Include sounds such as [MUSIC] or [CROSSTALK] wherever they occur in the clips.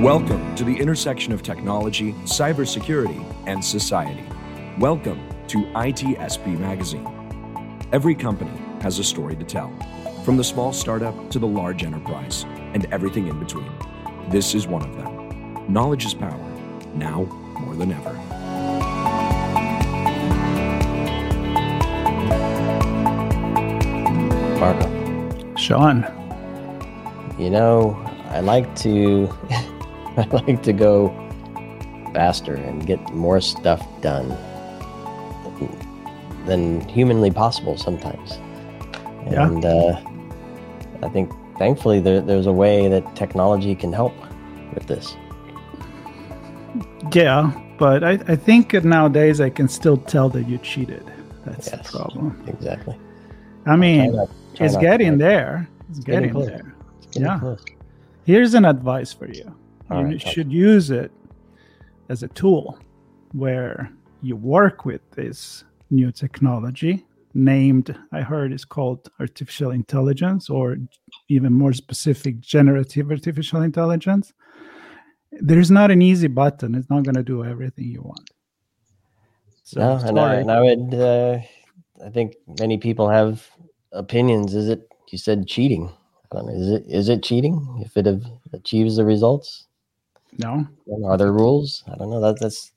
Welcome to the intersection of technology, cybersecurity, and society. Welcome to ITSP Magazine. Every company has a story to tell, from the small startup to the large enterprise, and everything in between. This is one of them. Knowledge is power, now more than ever. Marco. Sean. You know, I like to [LAUGHS] [LAUGHS] I like to go faster and get more stuff done than humanly possible sometimes. Yeah. And uh, I think thankfully there, there's a way that technology can help with this. Yeah, but I, I think nowadays I can still tell that you cheated. That's Yes. the problem. Exactly. I mean, Try not- try it's getting there. It's getting getting there. it's getting yeah. close. Here's an advice for you. All you right, should use it as a tool where you work with this new technology named I heard is called artificial intelligence or even more specific generative artificial intelligence. There's not an easy button. It's not going to do everything you want. So no, and I, and I would. Uh, I think many people have opinions. Is it? You said cheating. I don't know. Is it? Is it cheating if it have, achieves the results? No. Are there rules? I don't know. That, that's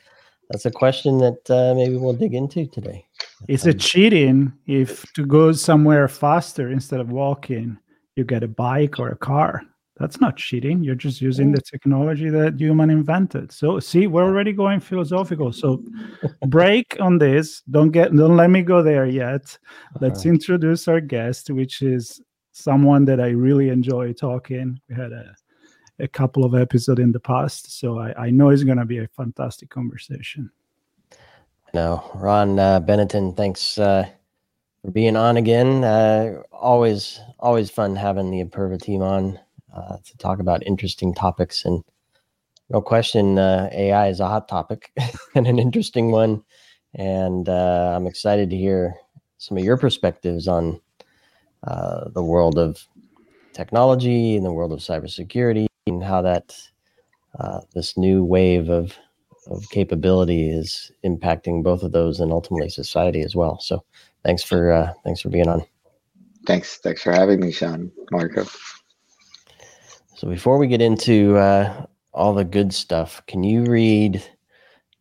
that's a question that uh, maybe we'll dig into today. Is it cheating if to go somewhere faster instead of walking, you get a bike or a car? That's not cheating. You're just using the technology that human invented. So see, we're already going philosophical. So [LAUGHS] break on this. Don't get don't let me go there yet. Let's introduce our guest, which is someone that I really enjoy talking. We had a a couple of episodes in the past, so I, I know it's going to be a fantastic conversation. No, Ron uh, Bennatan, thanks uh, for being on again. Uh, always, always fun having the Imperva team on uh, to talk about interesting topics. And no question, uh, AI is a hot topic [LAUGHS] and an interesting one. And uh, I'm excited to hear some of your perspectives on the world of technology and the world of cybersecurity and how that uh, this new wave of of capability is impacting both of those and ultimately society as well. So thanks for uh, thanks for being on. Thanks. Thanks for having me, Sean, Marco. So before we get into uh, all the good stuff, can you read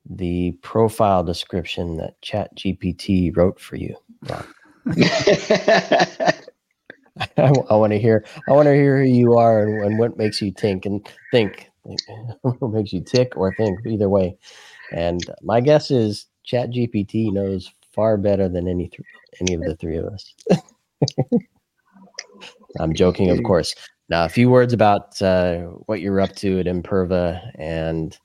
the profile description that ChatGPT wrote for you? [LAUGHS] [LAUGHS] I, want to hear. I want to hear who you are and, and what makes you think and think. [LAUGHS] what makes you tick or think? Either way. And my guess is ChatGPT knows far better than any th- any of the three of us. [LAUGHS] I'm joking, of course. Now, a few words about uh, what you're up to at Imperva, and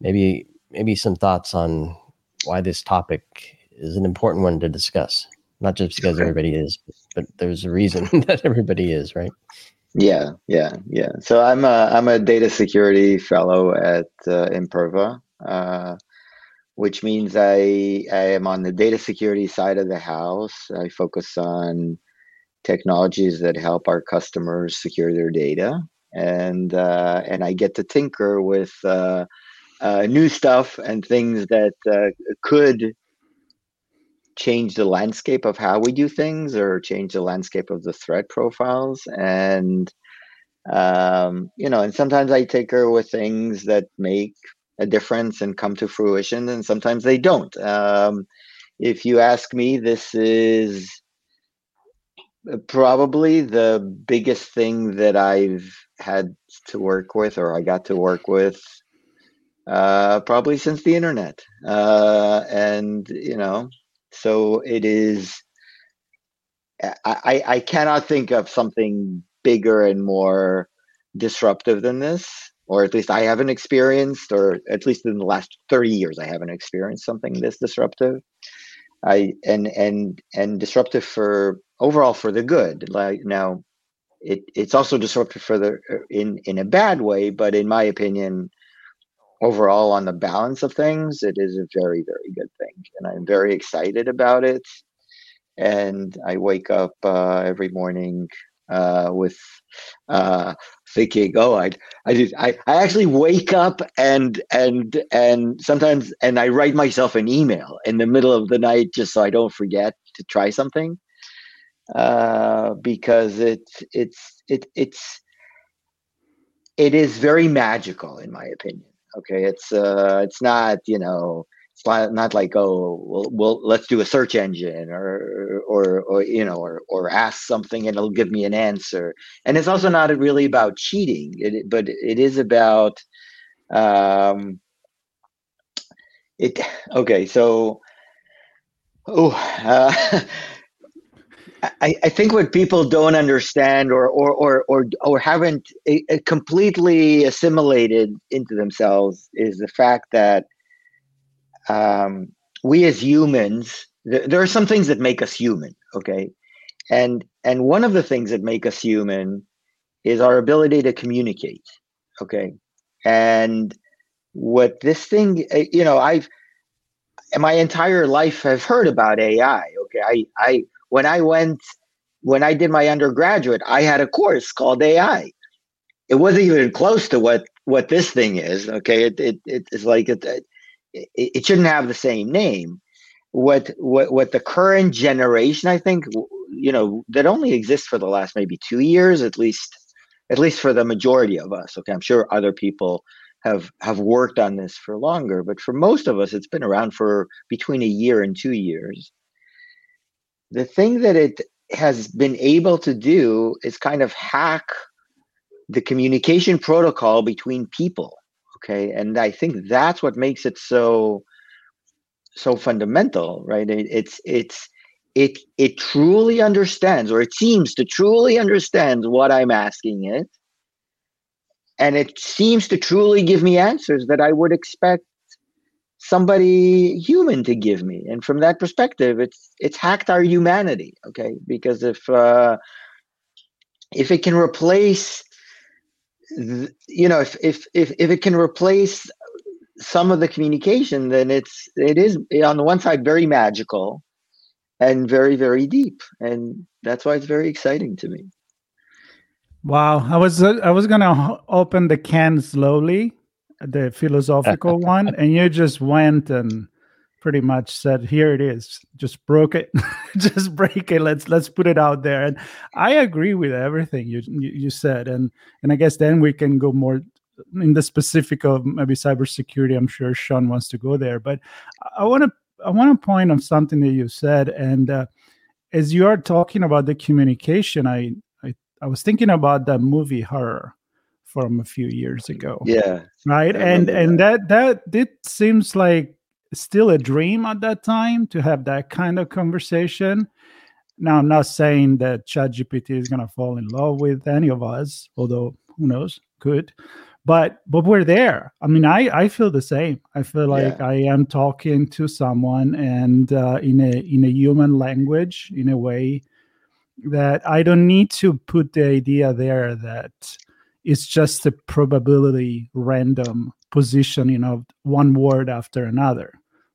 maybe maybe some thoughts on why this topic is an important one to discuss. Not just because Okay. everybody is, but there's a reason [LAUGHS] that everybody is, right? yeah, yeah, yeah. So I'm a I'm a data security fellow at uh, Imperva, uh, which means I I am on the data security side of the house. I focus on technologies that help our customers secure their data, and uh, and I get to tinker with uh, uh, new stuff and things that uh, could change the landscape of how we do things or change the landscape of the threat profiles. And um, you know and sometimes i take her with things that make a difference and come to fruition and sometimes they don't. Um, if you ask me this is probably the biggest thing that i've had to work with or i got to work with uh, probably since the internet. Uh, and you know so it is I, I cannot think of something bigger and more disruptive than this or at least I haven't experienced, or at least in the last 30 years, I haven't experienced something this disruptive. I and and and disruptive for overall for the good. Like now, it it's also disruptive for the in in a bad way, but in my opinion, overall on the balance of things, it is a very very good thing, and I'm very excited about it. And I wake up uh, every morning uh, with uh, thinking, oh, I, I did, I, I actually wake up and and and sometimes and I write myself an email in the middle of the night just so I don't forget to try something, uh, because it's it's it it's it is very magical in my opinion. Okay, it's uh, it's not you know it's not like oh well, well let's do a search engine or or or you know or or ask something and it'll give me an answer. And it's also not really about cheating. It, but it is about um it okay so oh [LAUGHS] uh, I, I think what people don't understand or or or or, or haven't completely assimilated into themselves is the fact that um, we as humans, th- there are some things that make us human. Okay, and and one of the things that make us human is our ability to communicate. Okay, and what this thing, eh, you know, I've my entire life I've heard about AI. Okay, I I when I went when I did my undergraduate, I had a course called AI. It wasn't even close to what what this thing is. Okay, it, it it's like it, it, it shouldn't have the same name. What what what the current generation, I think, you know, that only exists for the last maybe two years, at least, at least for the majority of us. Okay, I'm sure other people have have worked on this for longer, but for most of us, it's been around for between a year and two years. The thing that it has been able to do is kind of hack the communication protocol between people okay? And i think that's what makes it so so fundamental right? It, it's it's it it truly understands or it seems to truly understand what i'm asking it. And it seems to truly give me answers that i would expect somebody human to give me. And from that perspective it's it's hacked our humanity okay? Because if uh if it can replace you know if, if if if it can replace some of the communication then it's it is on the one side very magical and very very deep. And that's why it's very exciting to me. Wow. I was uh, i was gonna open the can slowly the philosophical [LAUGHS] one and you just went and pretty much said here it is. Just broke it. [LAUGHS] Just break it. Let's let's put it out there. And i agree with everything you, you, you said. And and i guess then we can go more in the specific of maybe cybersecurity. I'm sure sean wants to go there. But i want to i want to point on something that you said. And uh, as you are talking about the communication I, I i was thinking about that movie Her from a few years ago yeah right and and that that it seems like still a dream at that time to have that kind of conversation. Now, I'm not saying that ChatGPT is going to fall in love with any of us, although who knows, could. But but we're there. I mean, I I feel the same. I feel like yeah. I am talking to someone and uh, in a in a human language in a way that I don't need to put the idea there that it's just a probability random positioning of one word after another.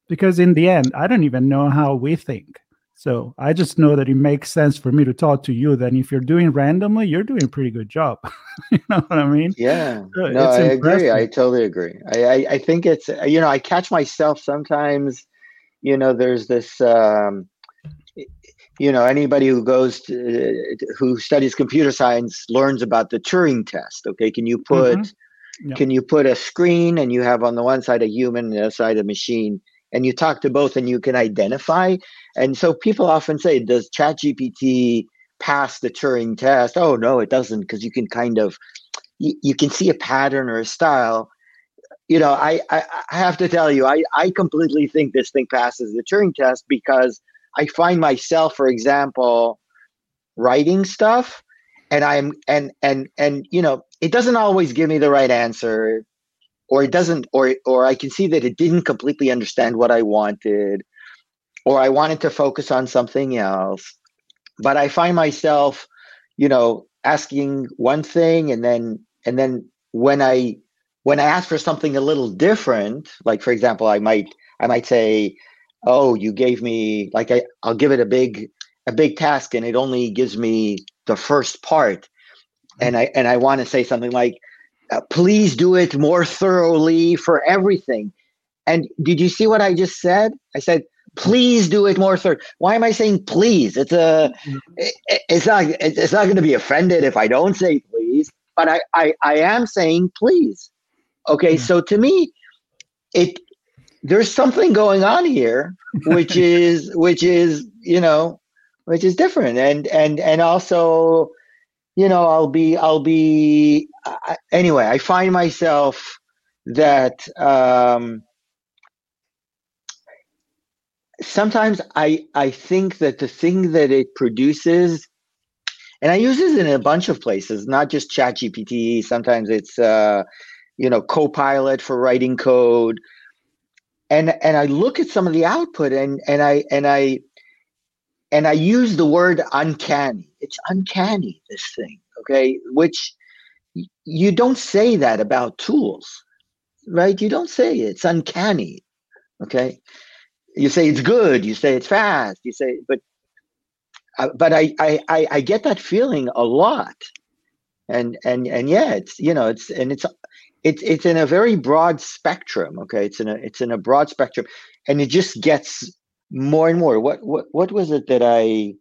Because in the end i don't even know how we think. So i just know that it makes sense for me to talk to you then if you're doing randomly you're doing a pretty good job. [LAUGHS] You know what i mean? Yeah. So no i impressive. agree. I totally agree. I, I, I think it's you know i catch myself sometimes you know there's this um you know anybody who goes to who studies computer science learns about the turing test okay can you put mm-hmm. Can you put a screen and you have on the one side a human and the other side a machine, and you talk to both and you can identify? And so people often say, does ChatGPT pass the Turing test? Oh no, it doesn't, because you can kind of you, you can see a pattern or a style. You know, I, I, I have to tell you, I, I completely think this thing passes the Turing test because I find myself, for example, writing stuff and I'm and and and you know it doesn't always give me the right answer or it doesn't or or i can see that it didn't completely understand what i wanted or i wanted to focus on something else. But i find myself you know asking one thing and then and then when i when i ask for something a little different like for example i might i might say oh you gave me like I, i'll give it a big a big task and it only gives me the first part. And i and i want to say something like uh, please do it more thoroughly for everything. And did you see what i just said? I said please do it more thorough why am i saying please? It's a it, it's not it's not going to be offended if i don't say please but i i, I am saying please. Okay so to me it there's something going on here which [LAUGHS] is which is you know which is different. And and and also you know i'll be i'll be uh, anyway i find myself that um sometimes i i think that the thing that it produces and i use this in a bunch of places not just chat gpt sometimes it's uh you know copilot for writing code and and i look at some of the output and and i and i and I use the word uncanny. It's uncanny, this thing, okay? Which you don't say that about tools, right? You don't say it's uncanny, okay? You say it's good, you say it's fast, you say, but uh, but I, I I I get that feeling a lot, and and and yeah, it's you know it's and it's it's it's in a very broad spectrum, okay? It's in a it's in a broad spectrum, and it just gets more and more. What what what was it that I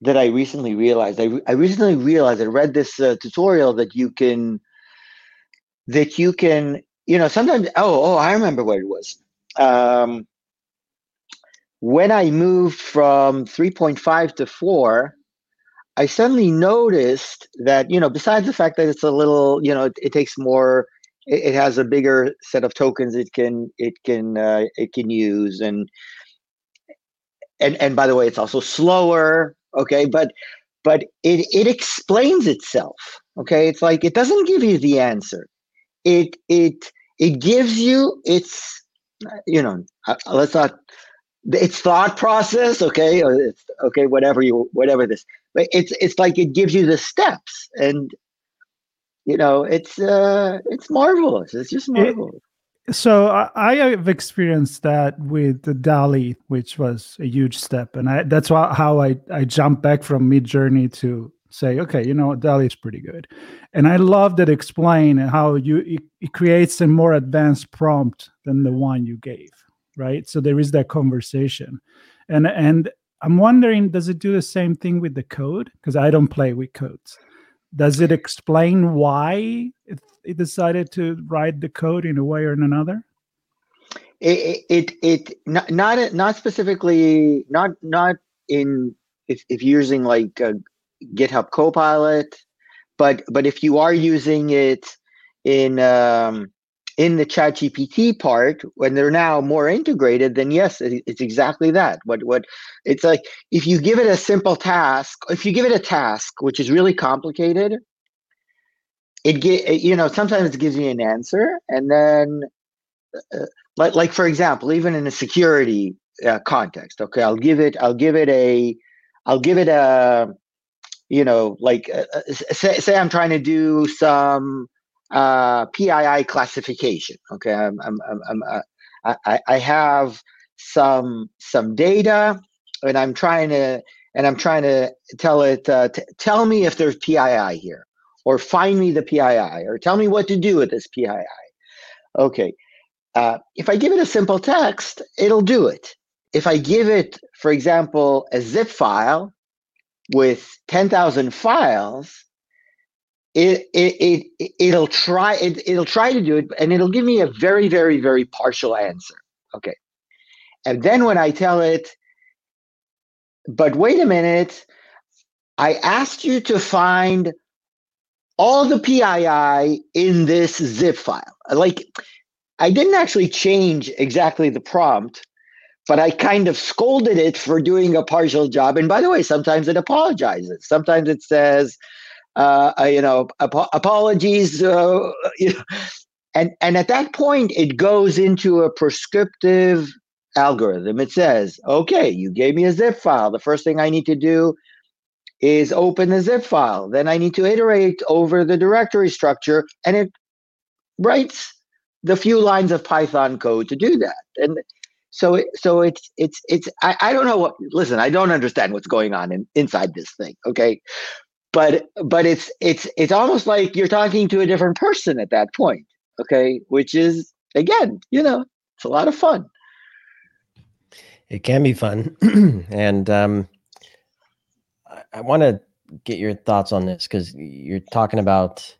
that I recently realized? I I recently realized I read this uh, tutorial that you can that you can you know sometimes oh oh I remember what it was. Um, when I moved from 3.5 to 4, I suddenly noticed that, you know, besides the fact that it's a little, you know, it, it takes more it, it has a bigger set of tokens it can it can uh, it can use and and and by the way it's also slower okay? But but it it explains itself okay? It's like it doesn't give you the answer. It it it gives you its you know uh, let's not its thought process okay? Or it's okay whatever you whatever this but it's it's like it gives you the steps and you know, it's uh, it's marvelous. It's just marvelous. It, so I, I, have experienced that with the DALL-E, which was a huge step, and I, that's why, how I I jumped back from Midjourney to say, okay, you know, DALL-E is pretty good, and I love that explain how you it, it creates a more advanced prompt than the one you gave, right? So there is that conversation, and and I'm wondering, does it do the same thing with the code? Because I don't play with codes does it explain why it, it, decided to write the code in a way or in another? It it, it not, not not specifically not not in if, if you're using like a GitHub Copilot, but but if you are using it in um, in the chat gpt part when they're now more integrated then yes it's exactly that. What what it's like if you give it a simple task if you give it a task which is really complicated it get you know sometimes it gives me an answer and then uh, like like for example even in a security uh, context okay i'll give it i'll give it a i'll give it a you know like uh, uh say, say i'm trying to do some uh, PII classification. Okay, I'm, I'm, I'm, uh, I, I have some some data, and I'm trying to and I'm trying to tell it uh, t- tell me if there's PII here, or find me the PII, or tell me what to do with this PII. Okay, uh, if I give it a simple text, it'll do it. If I give it, for example, a zip file with 10,000 files, it, it, it it'll try it, it'll try to do it and it'll give me a very very very partial answer. Okay. And then when i tell it but wait a minute. I asked you to find all the pii in this zip file. Like i didn't actually change exactly the prompt but i kind of scolded it for doing a partial job. And by the way sometimes it apologizes. Sometimes it says uh, uh, you know, ap- apologies. Uh, [LAUGHS] you know, and and at that point, it goes into a prescriptive algorithm. It says, okay, you gave me a zip file. The first thing I need to do is open the zip file. Then I need to iterate over the directory structure, and it writes the few lines of Python code to do that. And so, so it's it's it's. I, I don't know what. Listen, I don't understand what's going on in, inside this thing. Okay, but but it's it's it's almost like you're talking to a different person at that point. Okay, which is again, you know, it's a lot of fun. It can be fun, [CLEARS THROAT] and um, I, I want to get your thoughts on this because you're talking about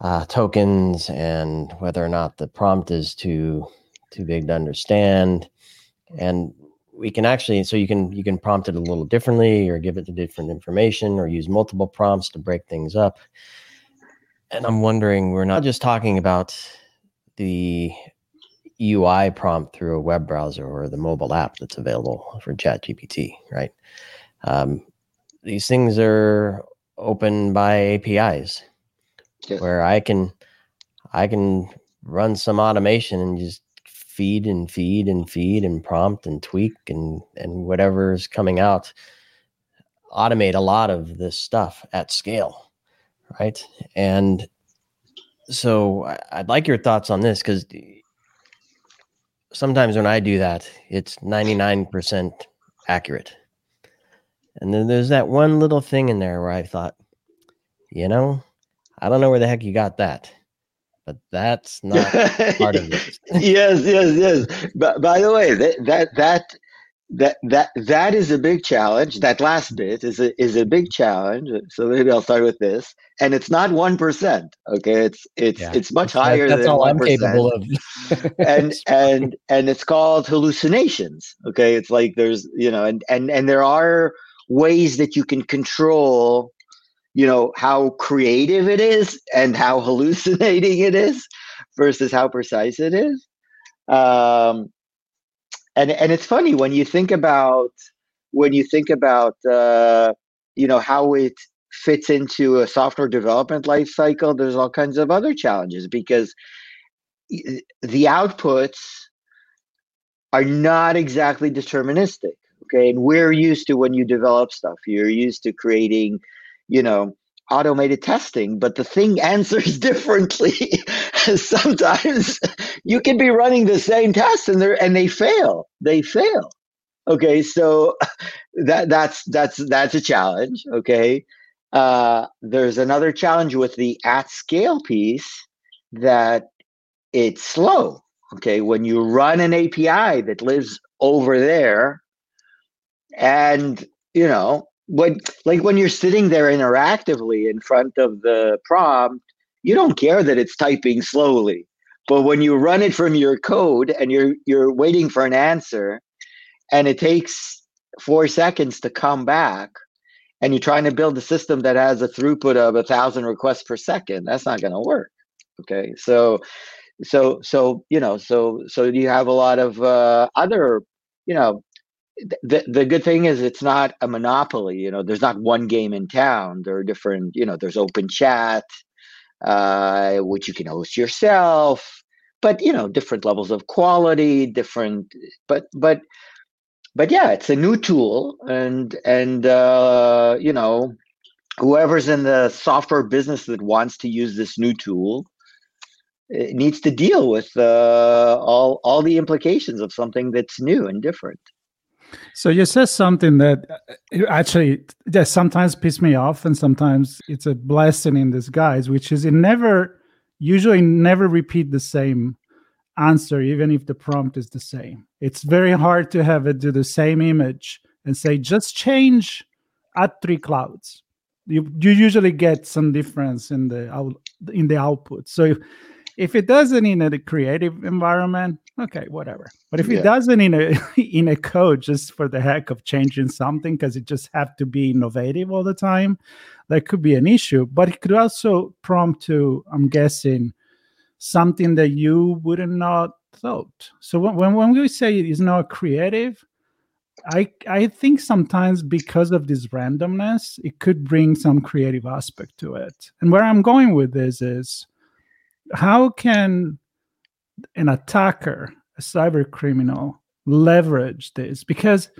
uh, tokens and whether or not the prompt is too too big to understand, and we can actually so you can you can prompt it a little differently or give it the different information or use multiple prompts to break things up. And I'm wondering, we're not just talking about the UI prompt through a web browser or the mobile app that's available for ChatGPT, right? Um, these things are open by APIs, yes. where I can I can run some automation and just feed and feed and feed and prompt and tweak and and whatever is coming out, automate a lot of this stuff at scale, right? And so I'd like your thoughts on this because sometimes when I do that, it's 99% accurate. And then there's that one little thing in there where I thought, you know, I don't know where the heck you got that, but that's [LAUGHS] not part of it. [LAUGHS] yes, yes, yes. But by the way, that that that that that that is a big challenge. That last bit is a is a big challenge. So maybe I'll start with this. And it's not one percent. Okay, it's it's yeah. it's much higher. That's than all 1%. I'm capable of. [LAUGHS] and and and it's called hallucinations. Okay, it's like there's you know, and and and there are ways that you can control, you know, how creative it is and how [LAUGHS] hallucinating it is versus how precise it is. Um, and and it's funny when you think about when you think about uh, you know how it fits into a software development life cycle there's all kinds of other challenges because the outputs are not exactly deterministic okay and we're used to when you develop stuff you're used to creating you know automated testing, but the thing [LAUGHS] answers differently. [LAUGHS] Sometimes you can be running the same test and they and they fail. They fail. Okay, so [LAUGHS] that that's that's that's a challenge. Okay, uh, there's another challenge with the at scale piece that it's slow. Okay, when you run an API that lives over there, and you know when like when you're sitting there interactively in front of the prompt you don't care that it's typing slowly. But when you run it from your code and you're you're waiting for an answer and it takes 4 seconds to come back and you're trying to build a system that has a throughput of a thousand requests per second that's not going to work okay? So so so you know so so you have a lot of uh, other you know the the good thing is it's not a monopoly. You know, there's not one game in town. There are different. You know, there's open chat, uh, which you can host yourself. But you know, different levels of quality, different. But but but yeah, it's a new tool, and and uh, you know, whoever's in the software business that wants to use this new tool it needs to deal with uh, all all the implications of something that's new and different. So you said something that uh, actually that sometimes piss me off, and sometimes it's a blessing in disguise, which is it never, usually never repeat the same answer, even if the prompt is the same. It's very hard to have it do the same image and say just change at three clouds. You you usually get some difference in the out in the output. So if, it doesn't in a creative environment, okay, whatever. But if yeah. it doesn't in a [LAUGHS] in a code just for the heck of changing something because it just have to be innovative all the time, that could be an issue. But it could also prompt to, I'm guessing, something that you wouldn't not thought. So when when we say it is not creative, I I think sometimes because of this randomness, it could bring some creative aspect to it. And where I'm going with this is how can an attacker, a cyber criminal, leverage this? Because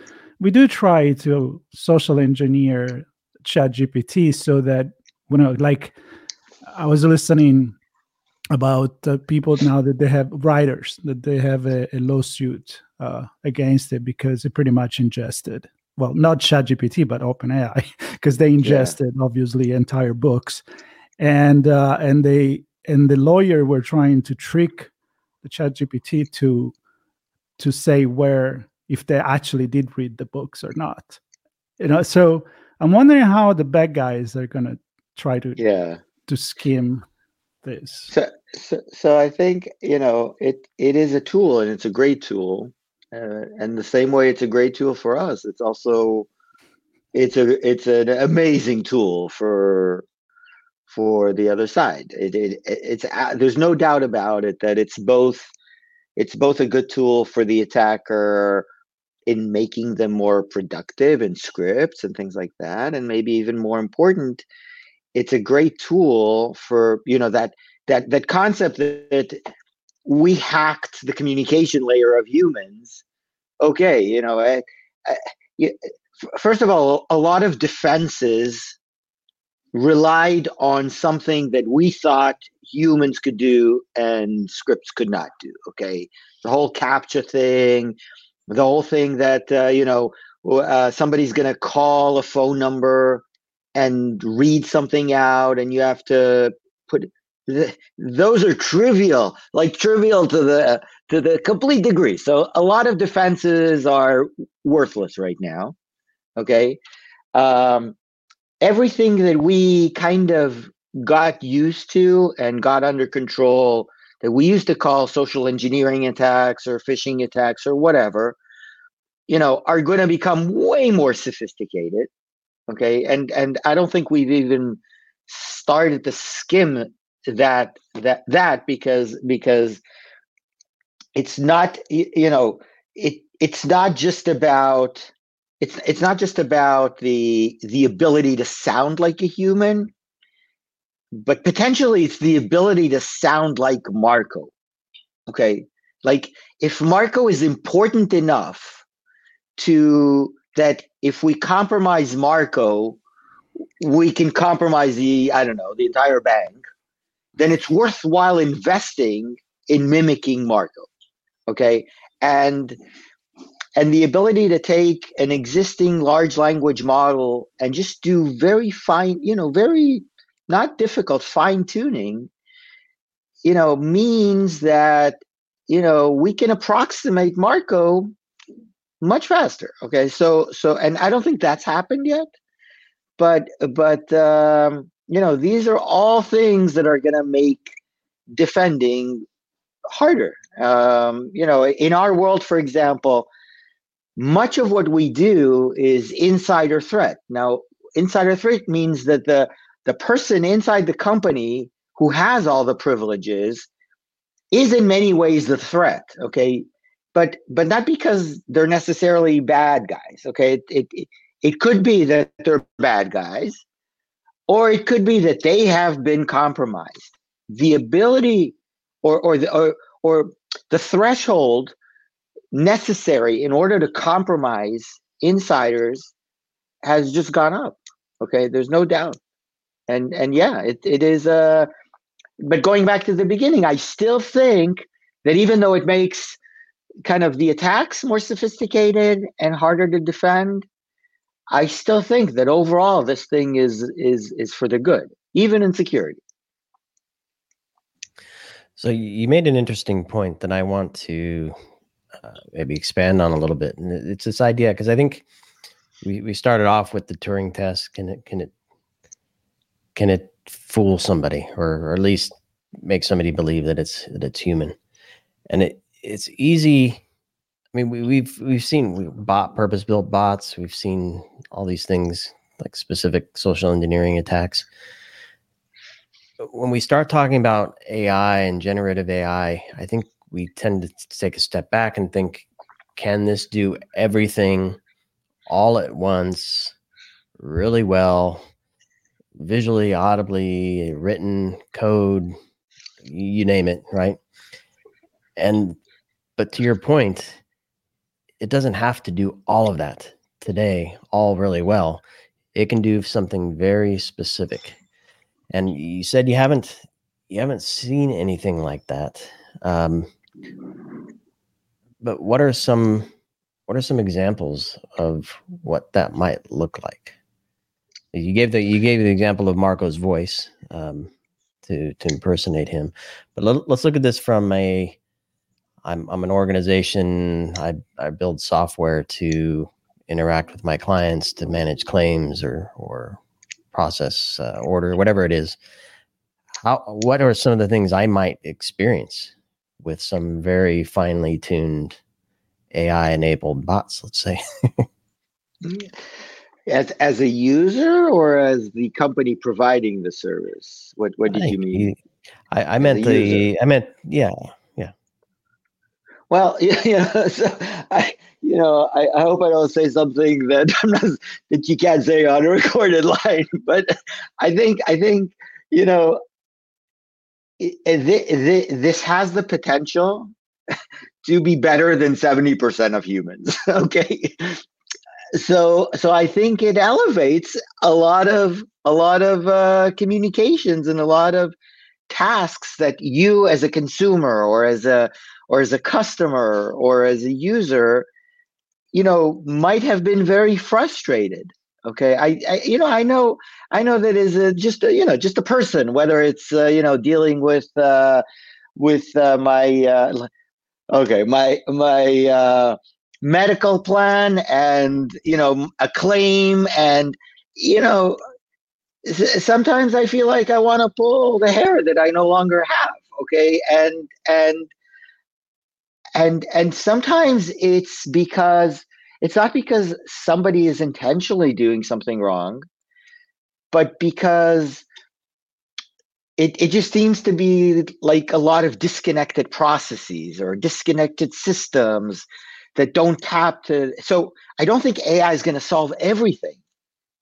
we do try to social engineer chat gpt so that you know like i was listening about uh, people now that they have writers that they have a, a lawsuit uh, against it because it pretty much ingested well not chat gpt but openai [LAUGHS] because they ingested yeah. obviously entire books and uh, and they and the lawyer were trying to trick the chat gpt to to say where if they actually did read the books or not. You know so i'm wondering how the bad guys are going to try to yeah. to skim this. So, so so i think you know it it is a tool and it's a great tool uh, and the same way it's a great tool for us it's also it's a it's an amazing tool for for the other side. It, it it's uh, there's no doubt about it that it's both it's both a good tool for the attacker in making them more productive in scripts and things like that and maybe even more important it's a great tool for you know that that that concept that we hacked the communication layer of humans. Okay you know I, I, first of all a lot of defenses relied on something that we thought humans could do and scripts could not do okay? The whole capture thing the whole thing that uh, you know uh, somebody's going to call a phone number and read something out and you have to put those are trivial like trivial to the to the complete degree. So a lot of defenses are worthless right now okay? Um everything that we kind of got used to and got under control that we used to call social engineering attacks or phishing attacks or whatever you know are going to become way more sophisticated okay? And and i don't think we've even started to skim that that that because because it's not you know it it's not just about it's it's not just about the the ability to sound like a human but potentially it's the ability to sound like Marco. Okay. Like if Marco is important enough to that if we compromise Marco, we can compromise the, I don't know, the entire bank, then it's worthwhile investing in mimicking Marco. Okay. And and the ability to take an existing large language model and just do very fine, you know, very not difficult fine tuning you know means that you know we can approximate marco much faster okay? So so and i don't think that's happened yet but but um you know these are all things that are going to make defending harder. Um you know in our world for example much of what we do is insider threat. Now insider threat means that the the person inside the company who has all the privileges is in many ways the threat okay? But but not because they're necessarily bad guys okay? It it, it could be that they're bad guys or it could be that they have been compromised. The ability or or the or, or the threshold necessary in order to compromise insiders has just gone up okay? There's no doubt. And and yeah it, it is uh but going back to the beginning i still think that even though it makes kind of the attacks more sophisticated and harder to defend i still think that overall this thing is is is for the good even in security. So you made an interesting point that i want to uh, maybe expand on a little bit. And it's this idea because i think we, we started off with the turing test. Can it can it can it fool somebody or, or at least make somebody believe that it's that it's human? And it it's easy i mean we, we've we've seen we bot purpose built bots. We've seen all these things like specific social engineering attacks. When we start talking about ai and generative ai i think we tend to take a step back and think can this do everything all at once, really well, visually, audibly, written code, you name it, right? And but to your point, it doesn't have to do all of that today, all really well. It can do something very specific. And you said you haven't you haven't seen anything like that. Um, but what are some what are some examples of what that might look like? You gave the you gave the example of Marco's voice um, to to impersonate him, but let, let's look at this from a I'm I'm an organization. I I build software to interact with my clients to manage claims or or process uh, order whatever it is. How what are some of the things I might experience with some very finely tuned AI enabled bots? Let's say. [LAUGHS] as as a user or as the company providing the service? What what did you mean? I, I meant the user? I meant yeah yeah. well, [LAUGHS] yeah, so I, you know, I, I, hope I don't say something that [LAUGHS] I'm not, that you can't say on a recorded line. But I think I think you know, this has the potential to be better than seventy percent of humans. [LAUGHS] okay, so so I think it elevates a lot of a lot of uh, communications and a lot of tasks that you as a consumer or as a or as a customer or as a user you know might have been very frustrated okay i, I you know i know i know that is a, just a, you know just a person whether it's uh, you know dealing with uh with uh, my uh, okay my my uh medical plan and you know a claim and you know sometimes i feel like i want to pull the hair that i no longer have okay and and and and sometimes it's because it's not because somebody is intentionally doing something wrong but because it, it just seems to be like a lot of disconnected processes or disconnected systems that don't tap to so i don't think ai is going to solve everything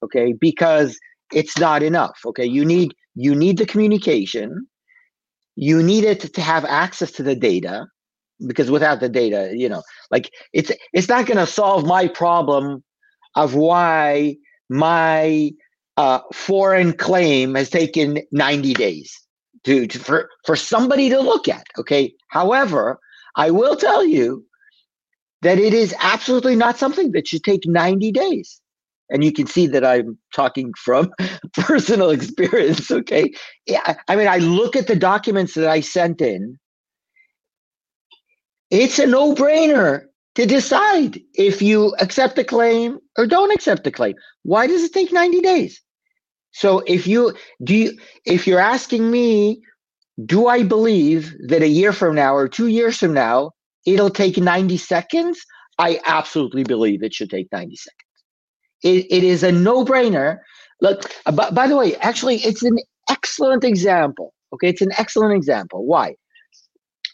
okay because it's not enough okay? You need you need the communication. You need it to have access to the data because without the data you know like it's it's not going to solve my problem of why my uh, foreign claim has taken 90 days to, to for for somebody to look at okay? However i will tell you that it is absolutely not something that should take 90 days. And you can see that i'm talking from [LAUGHS] personal experience okay? Yeah i mean i look at the documents that i sent in it's a no brainer to decide if you accept the claim or don't accept the claim. Why does it take 90 days? So if you do you, if you're asking me, do I believe that a year from now or two years from now it'll take 90 seconds? I absolutely believe it should take 90 seconds. It, it is a no-brainer. Look, uh, by, by the way, actually, it's an excellent example. Okay, it's an excellent example. Why?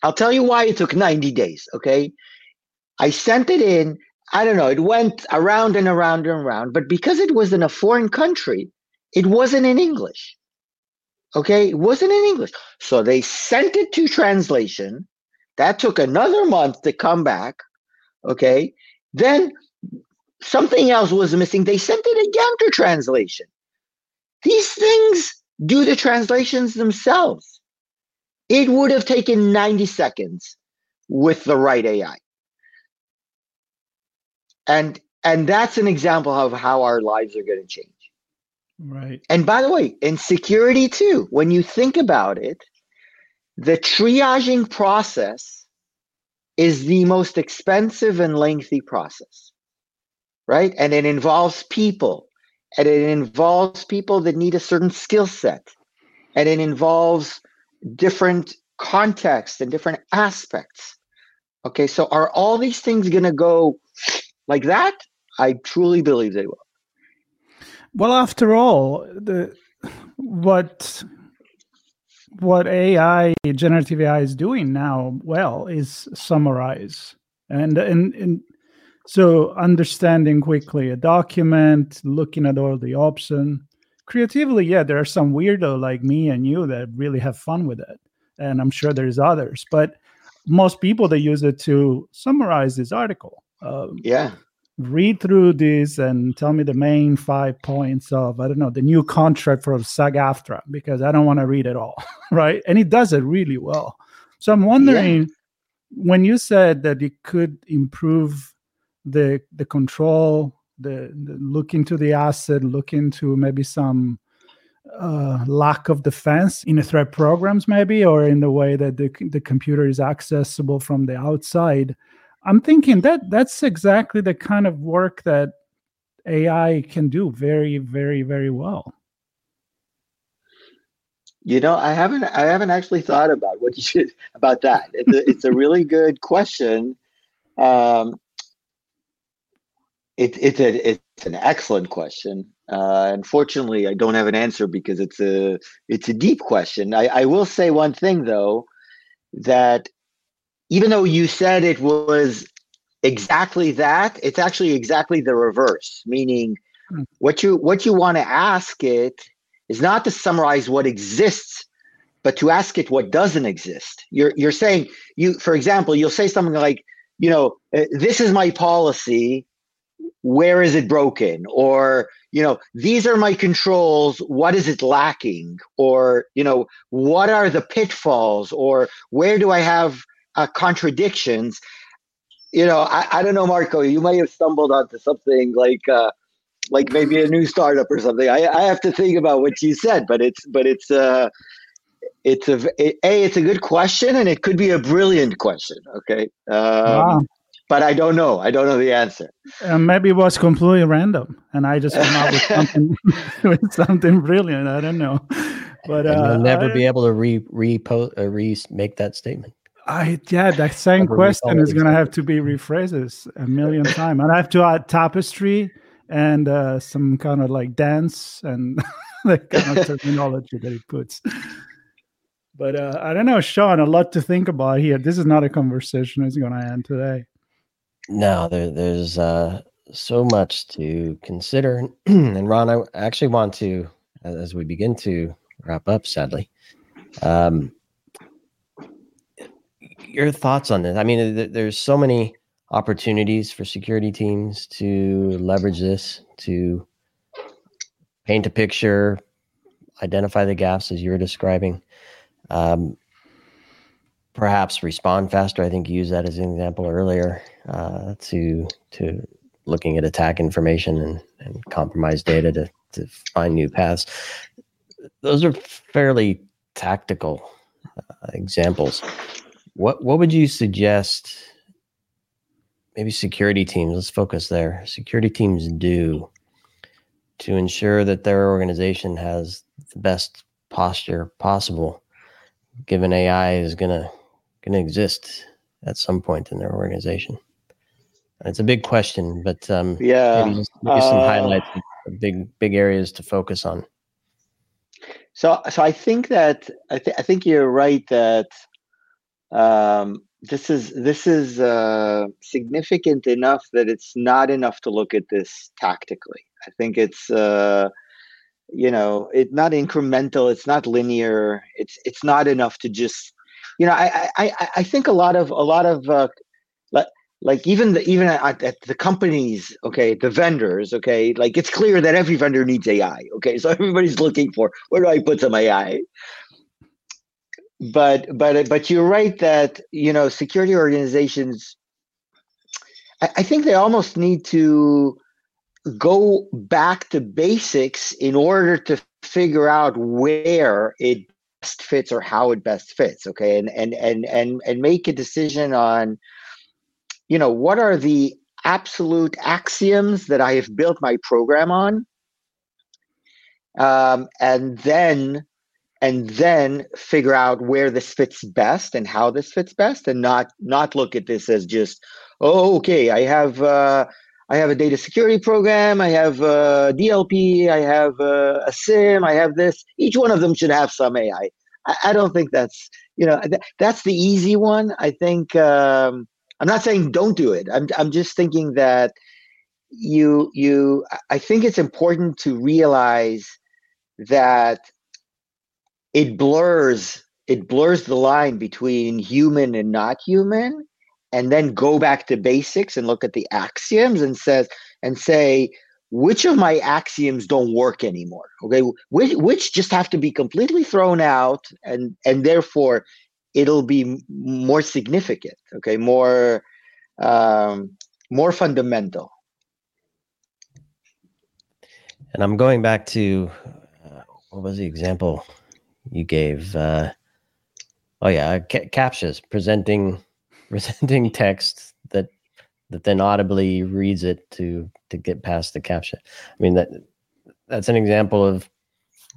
I'll tell you why it took 90 days, okay? I sent it in. I don't know, it went around and around and around, but because it was in a foreign country, it wasn't in English. Okay, it wasn't in English. So they sent it to translation. That took another month to come back. Okay, then something else was missing. They sent it again to translation. These things do the translations themselves. It would have taken 90 seconds with the right AI. And and that's an example of how our lives are going to change. Right. And by the way, in security too, when you think about it, the triaging process is the most expensive and lengthy process. Right? And it involves people. And it involves people that need a certain skill set. And it involves different contexts and different aspects. Okay, so are all these things going to go like that? I truly believe they will. Well, after all, the what what AI, generative AI, is doing now, well, is summarize, and and and So understanding quickly a document, looking at all the options. Creatively, yeah, there are some weirdo like me and you that really have fun with it. And I'm sure there's others, but most people they use it to summarize this article. Um, yeah. Read through this and tell me the main five points of I don't know the new contract for SAG-AFTRA because I don't want to read it all, [LAUGHS] right? And it does it really well. So I'm wondering yeah. when you said that it could improve the the control, the, the look into the asset, look into maybe some uh, lack of defense in the threat programs, maybe, or in the way that the, the computer is accessible from the outside. I'm thinking that that's exactly the kind of work that AI can do very, very, very well. You know, I haven't I haven't actually thought about what you should about that. It's a, it's a really good question. Um, it, it's a it's an excellent question. Uh, unfortunately, I don't have an answer because it's a it's a deep question. I, I will say one thing though, that even though you said it was exactly that, it's actually exactly the reverse. Meaning, hmm. what you what you want to ask it is not to summarize what exists, but to ask it what doesn't exist. You're you're saying you, for example, you'll say something like, you know, uh, this is my policy where is it broken? Or you know these are my controls. What is it lacking? Or you know what are the pitfalls? Or where do i have uh, contradictions? You know I, I don't know marco you might have stumbled onto something like uh like maybe a new startup or something. I, I have to think about what you said but it's but it's uh it's a it, a it's a good question and it could be a brilliant question okay? Um, wow but I don't know. I don't know the answer. Uh, maybe it was completely random, and I just came up with something [LAUGHS] with something brilliant. I don't know, but uh, you'll never I, be able to re repost uh, re make that statement. I yeah, that same never question is going to have to be rephrased a million [LAUGHS] times, and I have to add tapestry and uh, some kind of like dance and [LAUGHS] the kind of terminology that he puts. But uh, I don't know, Sean. A lot to think about here. This is not a conversation that's going to end today. No, there, there's uh, so much to consider. [CLEARS THROAT] and Ron, I actually want to, as we begin to wrap up, sadly, um, your thoughts on this. I mean, there's so many opportunities for security teams to leverage this to paint a picture, identify the gaps as you're describing. Um, perhaps respond faster. I think you used that as an example earlier uh, to to looking at attack information and, and compromised data to, to find new paths. Those are fairly tactical uh, examples. What what would you suggest? Maybe security teams. Let's focus there. Security teams do to ensure that their organization has the best posture possible, given AI is going to going to exist at some point in their organization? It's a big question, but um, yeah, maybe, just, maybe some uh, highlights, big big areas to focus on. So, so I think that I, th- I think you're right that um, this is this is uh, significant enough that it's not enough to look at this tactically. I think it's uh, you know it's not incremental, it's not linear, it's it's not enough to just you know, I I I think a lot of a lot of uh, like even the even at, at, the companies, okay, the vendors, okay, like it's clear that every vendor needs AI. Okay, so [LAUGHS] everybody's looking for where do I put some AI? But but but you're right that you know security organizations. I, I think they almost need to go back to basics in order to figure out where it best fits or how it best fits okay? And and and and and make a decision on you know what are the absolute axioms that i have built my program on? Um, and then and then figure out where this fits best and how this fits best and not not look at this as just oh okay i have uh, I have a data security program. I have a DLP. I have a, a SIEM. I have this. Each one of them should have some AI. I, I don't think that's you know th- that's the easy one. I think um, I'm not saying don't do it. I'm I'm just thinking that you you I think it's important to realize that it blurs it blurs the line between human and not human and then go back to basics and look at the axioms and says and say which of my axioms don't work anymore? Okay which, which just have to be completely thrown out and and therefore it'll be more significant okay more um, more fundamental. And i'm going back to uh, what was the example you gave? Uh, oh yeah ca- presenting presenting [LAUGHS] text that that then audibly reads it to to get past the CAPTCHA. I mean that that's an example of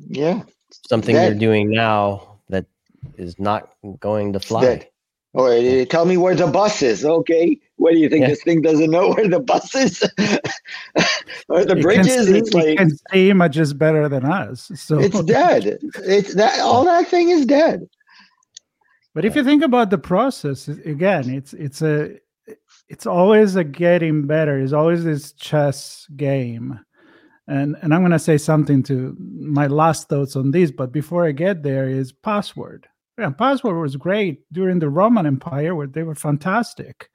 yeah something you're doing now that is not going to fly. Or uh, tell me where the bus is. Okay, what do you think? Yeah. This thing doesn't know where the bus is, [LAUGHS] or the bridge is. It's like it can see much is better than us. So it's dead. [LAUGHS] It's that all that thing is dead. But if you think about the process again, it's it's a it's always a getting better. It's always this chess game. And and I'm gonna say something to my last thoughts on this, but before I get there is password. Yeah, password was great during the Roman Empire where they were fantastic.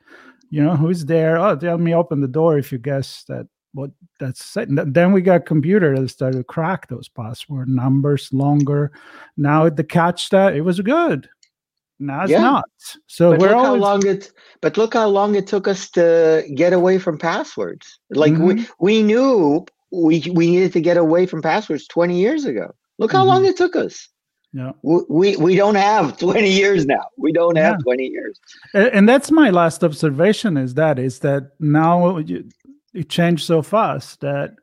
You know, who's there? Oh, tell me open the door if you guess that what that's then we got computer that started to crack those password numbers longer. Now the catch that it was good. Now it's yeah. not. So but we're look always... how long it. But look how long it took us to get away from passwords. Like mm-hmm. we we knew we we needed to get away from passwords 20 years ago. Look how mm-hmm. long it took us. Yeah. We, we don't have 20 years now. We don't have yeah. 20 years. And that's my last observation is that is that now it changed so fast that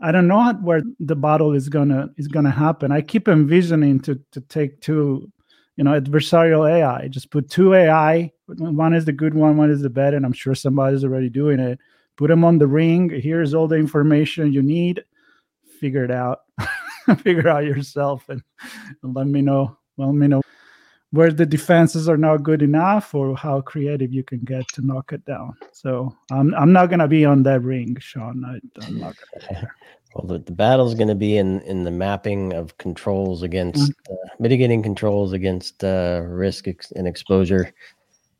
I don't know where the battle is gonna is gonna happen. I keep envisioning to to take two you know adversarial ai just put two ai one is the good one one is the bad and i'm sure somebody's already doing it. Put them on the ring. Here's all the information you need. Figure it out. [LAUGHS] Figure out yourself and, and let me know let me know where the defenses are not good enough or how creative you can get to knock it down. So i'm, I'm not going to be on that ring sean. I, am not gonna Well, the, the battle is going to be in in the mapping of controls against mm-hmm. uh, mitigating controls against uh, risk ex- and exposure,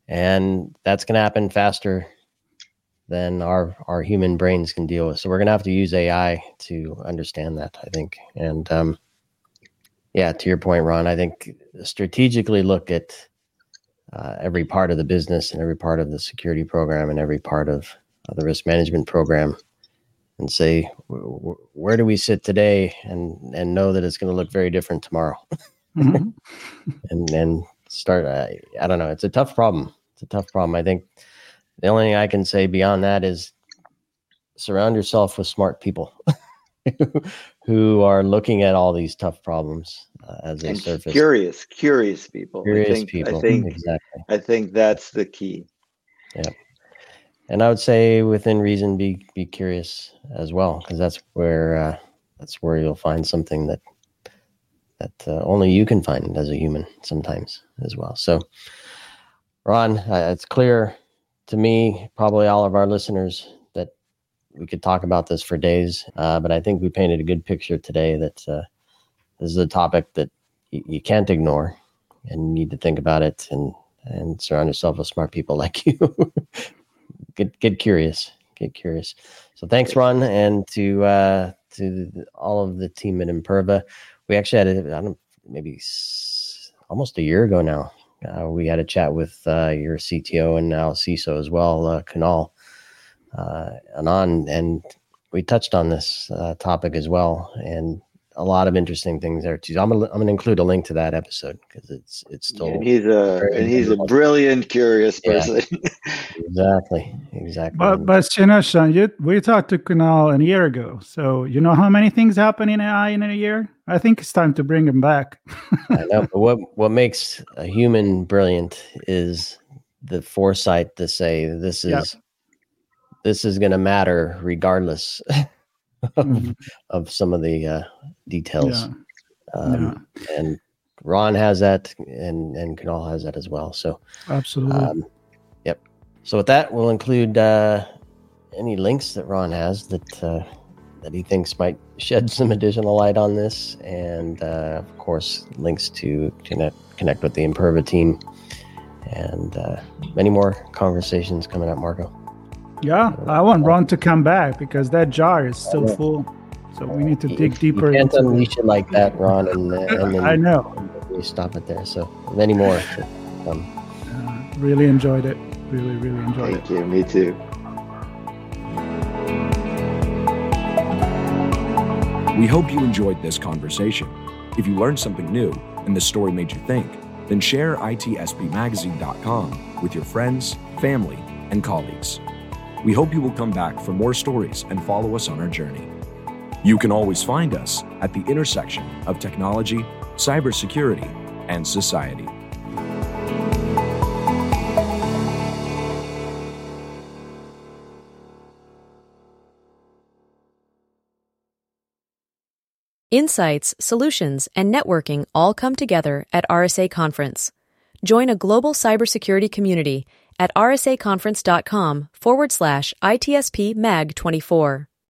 and that's going to happen faster than our our human brains can deal with. So we're going to have to use AI to understand that. I think, and um, yeah, to your point, Ron, I think strategically look at uh, every part of the business and every part of the security program and every part of the risk management program and say where do we sit today and and know that it's going to look very different tomorrow? Mm-hmm. [LAUGHS] and then start I, I don't know it's a tough problem it's a tough problem. I think the only thing i can say beyond that is surround yourself with smart people [LAUGHS] who are looking at all these tough problems uh, as they and surface. curious curious people. Curious I think, people i think exactly. I think that's the key. Yeah and I would say within reason, be be curious as well, because that's where uh, that's where you'll find something that that uh, only you can find as a human sometimes as well. So, Ron, uh, it's clear to me, probably all of our listeners, that we could talk about this for days, uh, but I think we painted a good picture today that uh, this is a topic that y- you can't ignore, and you need to think about it and and surround yourself with smart people [LAUGHS] like you get get curious, get curious. So thanks, Ron, and to uh, to all of the team at Imperva. We actually had a, I don't maybe s- almost a year ago now. Uh, we had a chat with uh, your CTO and now CISO as well, uh, Kunal uh, Anand, and we touched on this uh, topic as well. And a lot of interesting things there too. I'm gonna, I'm gonna include a link to that episode because it's it's still. And he's a and he's a brilliant, curious person. Yeah, [LAUGHS] exactly, exactly. But but you know, Sean, you, we talked to Kunal a year ago, so you know how many things happen in AI in a year. I think it's time to bring him back. [LAUGHS] I know, but what what makes a human brilliant is the foresight to say this is. Yep. This is going to matter regardless [LAUGHS] [LAUGHS] of, mm-hmm. some of the uh, details. Yeah. Um, yeah. And Ron has that, and and Kunal has that as well. So absolutely. Um, yep. So with that, we'll include uh, any links that Ron has that uh, that he thinks might shed some additional light on this, and uh, of course, links to connect connect with the Imperva team, and uh, many more conversations coming up, Marco. Yeah, I want Ron to come back because that jar is still full. So we need to dig deeper. You can't into unleash it like that, Ron, and, uh, and then I know. we stop it there. So many more. Um, Uh, really enjoyed it. Really, really enjoyed Thank it. Thank you. Me too. We hope you enjoyed this conversation. If you learned something new and the story made you think, then share itspmagazine.com with your friends, family, and colleagues. We hope you will come back for more stories and follow us on our journey. You can always find us at the intersection of technology, cybersecurity, and society. Insights, solutions, and networking all come together at RSA Conference. Join a global cybersecurity community at rsaconference.com forward slash ITSP Mag 24.